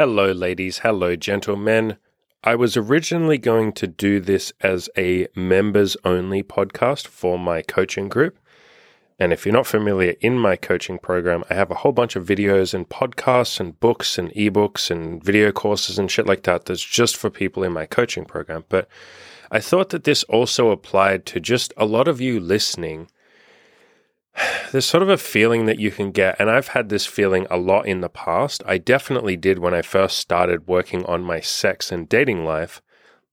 Hello, ladies. Hello, gentlemen. I was originally going to do this as a members only podcast for my coaching group. And if you're not familiar, in my coaching program, I have a whole bunch of videos and podcasts and books and ebooks and video courses and shit like that that's just for people in my coaching program. But I thought that this also applied to just a lot of you listening there's sort of a feeling that you can get, and I've had this feeling a lot in the past. I definitely did when I first started working on my sex and dating life.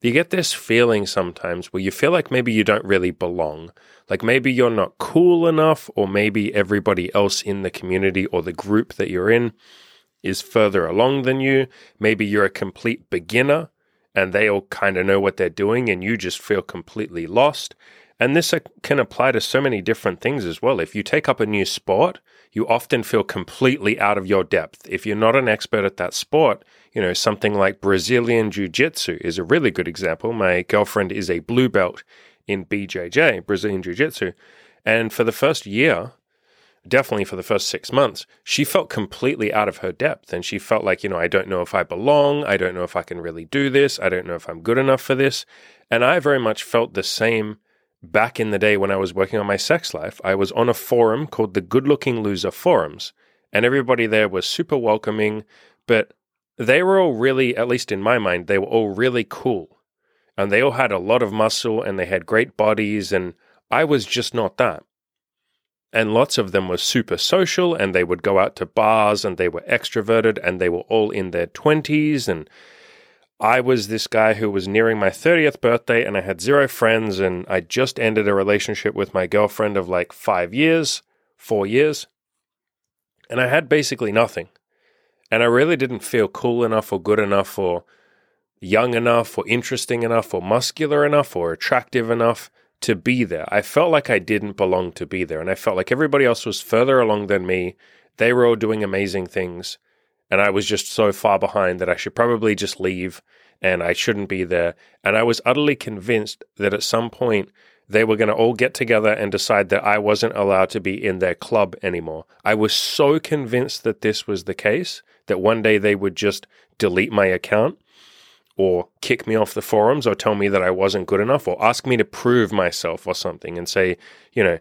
You get this feeling sometimes where you feel like maybe you don't really belong. Like maybe you're not cool enough, or maybe everybody else in the community or the group that you're in is further along than you. Maybe you're a complete beginner and they all kind of know what they're doing and you just feel completely lost. And this uh, can apply to so many different things as well. If you take up a new sport, you often feel completely out of your depth. If you're not an expert at that sport, you know, something like Brazilian Jiu Jitsu is a really good example. My girlfriend is a blue belt in BJJ, Brazilian Jiu Jitsu. And for the first year, definitely for the first six months, she felt completely out of her depth. And she felt like, you know, I don't know if I belong. I don't know if I can really do this. I don't know if I'm good enough for this. And I very much felt the same back in the day when I was working on my sex life, I was on a forum called the Good Looking Loser Forums, and everybody there was super welcoming, but they were all really, at least in my mind, they were all really cool. And they all had a lot of muscle and they had great bodies, and I was just not that. And lots of them were super social and they would go out to bars and they were extroverted and they were all in their 20s and I was this guy who was nearing my 30th birthday and I had zero friends and I just ended a relationship with my girlfriend of like 5 years, 4 years. And I had basically nothing. And I really didn't feel cool enough or good enough or young enough or interesting enough or muscular enough or attractive enough to be there. I felt like I didn't belong to be there and I felt like everybody else was further along than me. They were all doing amazing things and I was just so far behind that I should probably just leave and I shouldn't be there. And I was utterly convinced that at some point they were going to all get together and decide that I wasn't allowed to be in their club anymore. I was so convinced that this was the case that one day they would just delete my account or kick me off the forums or tell me that I wasn't good enough or ask me to prove myself or something and say, you know,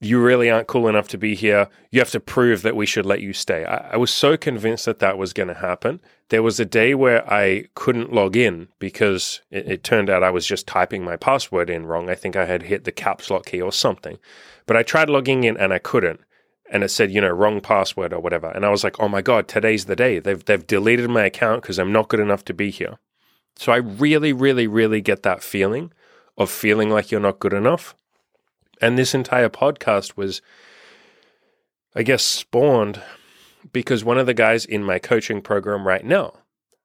you really aren't cool enough to be here. You have to prove that we should let you stay. I, I was so convinced that that was going to happen. There was a day where I couldn't log in because it, it, turned out I was just typing my password in wrong. I think I had hit the caps lock key or something. But I tried logging in and I couldn't. And it said, you know, wrong password or whatever. And I was like, oh my God, today's the day. They've, they've deleted my account because I'm not good enough to be here. So I really, really, really get that feeling of feeling like you're not good enough and this entire podcast was, I guess, spawned because one of the guys in my coaching program right now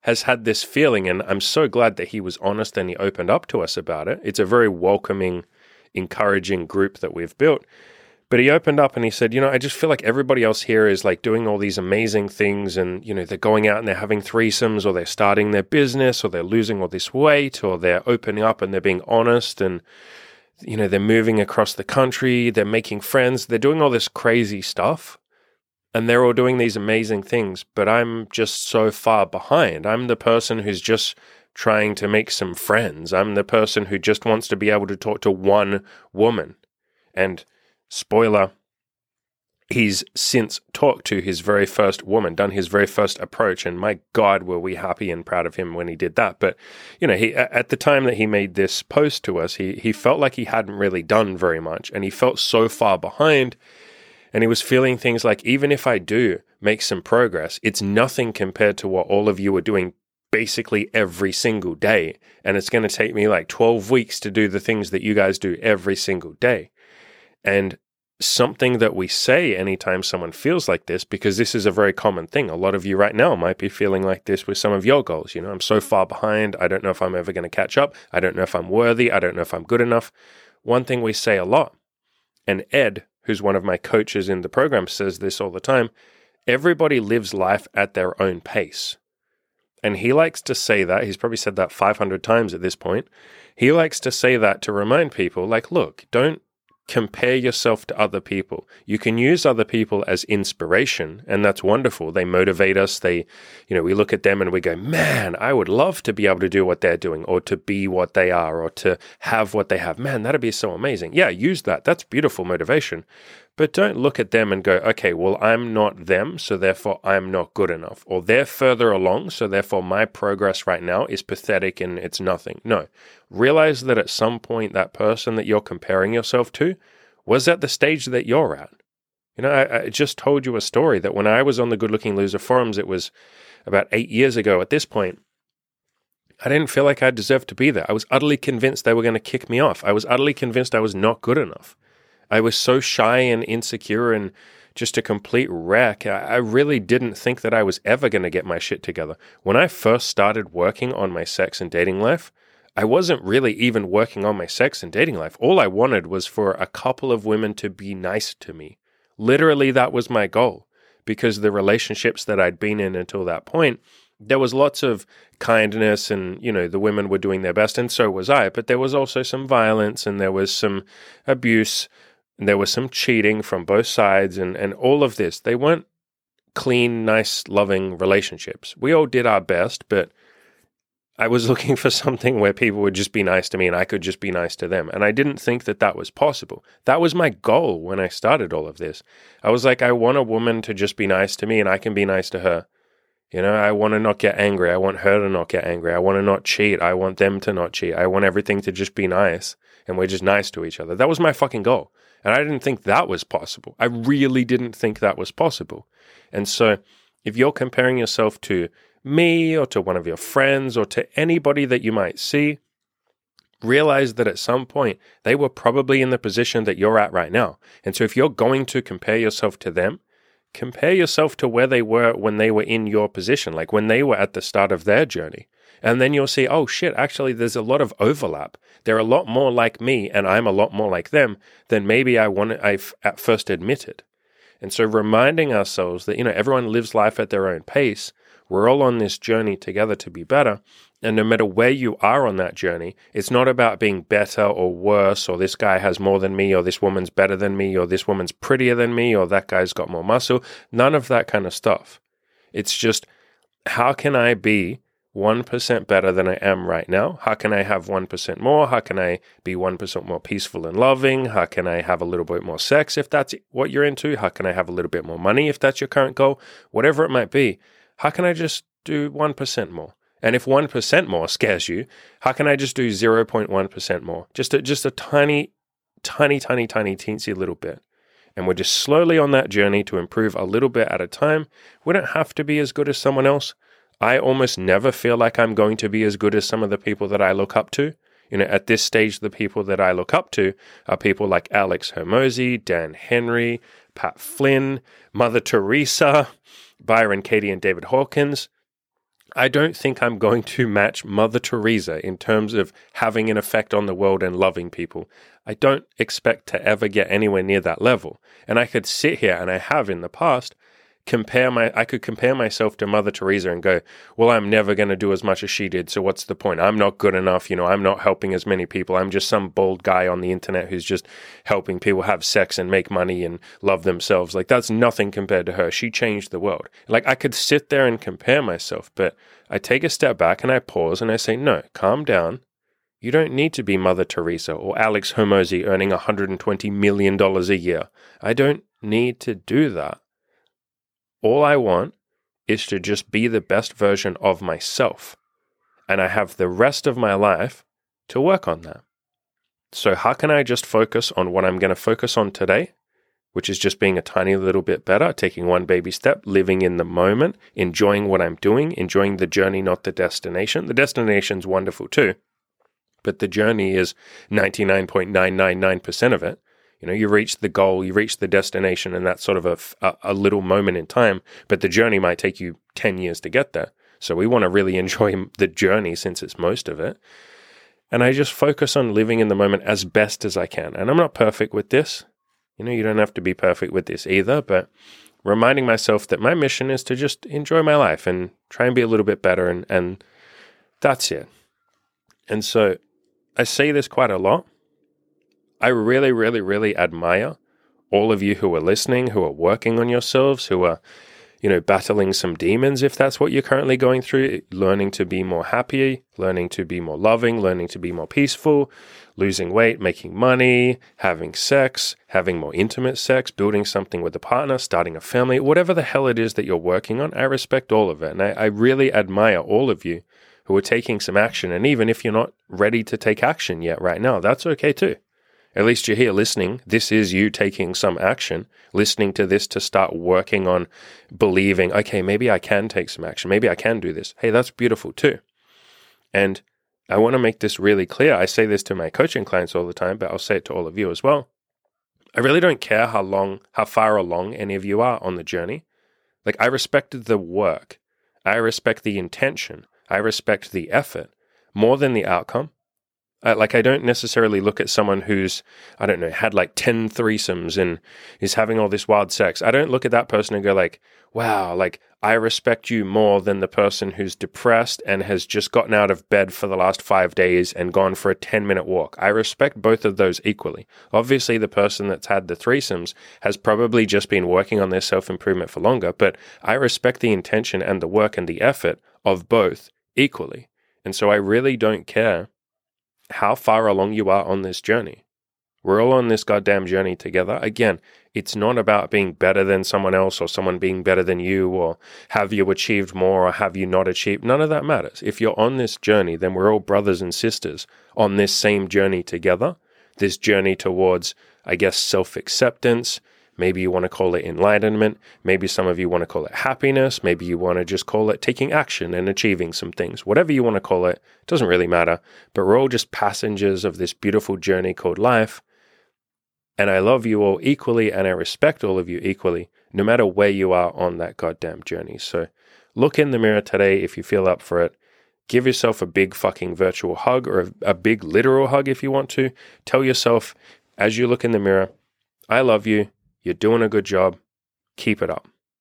has had this feeling. And I'm so glad that he was honest and he opened up to us about it. It's a very welcoming, encouraging group that we've built. But he opened up and he said, You know, I just feel like everybody else here is like doing all these amazing things and, you know, they're going out and they're having threesomes or they're starting their business or they're losing all this weight or they're opening up and they're being honest. And, you know, they're moving across the country, they're making friends, they're doing all this crazy stuff. And they're all doing these amazing things, but I'm just so far behind. I'm the person who's just trying to make some friends. I'm the person who just wants to be able to talk to one woman. And spoiler, he's since talked to his very first woman, done his very first approach, and my God, were we happy and proud of him when he did that. But you know, he at the time that he made this post to us, he he felt like he hadn't really done very much, and he felt so far behind. And he was feeling things like, even if I do make some progress, it's nothing compared to what all of you are doing basically every single day. And it's going to take me like 12 weeks to do the things that you guys do every single day. And something that we say anytime someone feels like this because this is a very common thing. A lot of you right now might be feeling like this with some of your goals. You know, I'm so mm-hmm. far behind. I don't know if I'm ever going to catch up. I don't know if I'm worthy. I don't know if I'm good enough. One thing we say a lot, and Ed, who's one of my coaches in the program, says this all the time everybody lives life at their own pace. And he likes to say that. He's probably said that 500 times at this point. He likes to say that to remind people, like, look, don't compare yourself to other people. You can use other people as inspiration, and that's wonderful. They motivate us. They, you know, we look at them and we go, man, I would love to be able to do what they're doing or to be what they are or to have what they have. Man, that'd be so amazing. Yeah, use that. That's beautiful motivation. But don't look at them and go, okay, well, I'm not them, so therefore I'm not good enough. Or they're further along, so therefore my progress right now is pathetic and it's nothing. No. Realize that at some point, that person that you're comparing yourself to was at the stage that you're at. You know, I, I just told you a story that when I was on the Good Looking Loser forums, it was about eight years ago at this point. I didn't feel like I deserved to be there. I was utterly convinced they were going to kick me off. I was utterly convinced I was not good enough. I was so shy and insecure and just a complete wreck. I really didn't think that I was ever going to get my shit together. When I first started working on my sex and dating life, I wasn't really even working on my sex and dating life. All I wanted was for a couple of women to be nice to me. Literally, that was my goal because the relationships that I'd been in until that point, there was lots of kindness and, you know, the women were doing their best and so was I, but there was also some violence and there was some abuse there was some cheating from both sides and, and all of this. They weren't clean, nice, loving relationships. We all did our best, but I was looking for something where people would just be nice to me and I could just be nice to them. And I didn't think that that was possible. That was my goal when I started all of this. I was like, I want a woman to just be nice to me and I can be nice to her. You know, I want to not get angry. I want her to not get angry. I want to not cheat. I want them to not cheat. I want everything to just be nice and we're just nice to each other. That was my fucking goal. And I didn't think that was possible. I really didn't think that was possible. And so if you're comparing yourself to me or to one of your friends or to anybody that you might see, realize that at some point they were probably in the position that you're at right now. And so if you're going to compare yourself to them, compare yourself to where they were when they were in your position, like when they were at the start of their journey. And then you'll see, oh shit, actually, there's a lot of overlap. They're a lot more like me, and I'm a lot more like them than maybe I wanted, I at first admitted. And so reminding ourselves that, you know, everyone lives life at their own pace. We're all on this journey together to be better. And no matter where you are on that journey, it's not about being better or worse, or this guy has more than me, or this woman's better than me, or this woman's prettier than me, or that guy's got more muscle. None of that kind of stuff. It's just, how can I be 1% better than I am right now? How can I have 1% more? How can I be 1% more peaceful and loving? How can I have a little bit more sex if that's what you're into? How can I have a little bit more money if that's your current goal? Whatever it might be, how can I just do 1% more? And if 1% more scares you, how can I just do 0.1% more? Just a, just a tiny, tiny, tiny, tiny, teensy little bit. And we're just slowly on that journey to improve a little bit at a time. We don't have to be as good as someone else. I almost never feel like I'm going to be as good as some of the people that I look up to. You know, at this stage, the people that I look up to are people like Alex Hormozi, Dan Henry, Pat Flynn, Mother Teresa, Byron Katie, and David Hawkins. I don't think I'm going to match Mother Teresa in terms of having an effect on the world and loving people. I don't expect to ever get anywhere near that level. And I could sit here, and I have in the past, compare my I could compare myself to Mother Teresa and go, well, I'm never going to do as much as she did. So what's the point? I'm not good enough. You know, I'm not helping as many people. I'm just some bald guy on the internet who's just helping people have sex and make money and love themselves. Like that's nothing compared to her. She changed the world. Like I could sit there and compare myself, but I take a step back and I pause and I say, no, calm down. You don't need to be Mother Teresa or Alex Hormozi earning $120 million a year. I don't need to do that. All I want is to just be the best version of myself. And I have the rest of my life to work on that. So, how can I just focus on what I'm going to focus on today, which is just being a tiny little bit better, taking one baby step, living in the moment, enjoying what I'm doing, enjoying the journey, not the destination? The destination's wonderful too, but the journey is 99.999% of it. You know, you reach the goal, you reach the destination, and that's sort of a, a, a little moment in time, but the journey might take you 10 years to get there. So we want to really enjoy the journey since it's most of it. And I just focus on living in the moment as best as I can. And I'm not perfect with this. You know, you don't have to be perfect with this either, but reminding myself that my mission is to just enjoy my life and try and be a little bit better. And, and that's it. And so I say this quite a lot I really, really, really admire all of you who are listening, who are working on yourselves, who are, you know, battling some demons if that's what you're currently going through, learning to be more happy, learning to be more loving, learning to be more peaceful, losing weight, making money, having sex, having more intimate sex, building something with a partner, starting a family, whatever the hell it is that you're working on. I respect all of it. And I, I really admire all of you who are taking some action. And even if you're not ready to take action yet right now, that's okay too. At least you're here listening. This is you taking some action, listening to this to start working on believing, okay, maybe I can take some action. Maybe I can do this. Hey, that's beautiful too. And I want to make this really clear. I say this to my coaching clients all the time, but I'll say it to all of you as well. I really don't care how long, how far along any of you are on the journey. Like, I respect the work, I respect the intention, I respect the effort more than the outcome. Uh, like I don't necessarily look at someone who's I don't know had like 10 threesomes and is having all this wild sex. I don't look at that person and go like, "Wow, like I respect you more than the person who's depressed and has just gotten out of bed for the last 5 days and gone for a 10-minute walk." I respect both of those equally. Obviously, the person that's had the threesomes has probably just been working on their self-improvement for longer, but I respect the intention and the work and the effort of both equally. And so I really don't care how far along you are on this journey. We're all on this goddamn journey together. Again, it's not about being better than someone else or someone being better than you or have you achieved more or have you not achieved. None of that matters. If you're on this journey, then we're all brothers and sisters on this same journey together. This journey towards, I guess, self acceptance, Maybe you want to call it enlightenment. Maybe some of you want to call it happiness. Maybe you want to just call it taking action and achieving some things. Whatever you want to call it, doesn't really matter. But we're all just passengers of this beautiful journey called life. And I love you all equally and I respect all of you equally, no matter where you are on that goddamn journey. So look in the mirror today if you feel up for it. Give yourself a big fucking virtual hug or a, a big literal hug if you want to. Tell yourself as you look in the mirror, I love you. You're doing a good job. Keep it up.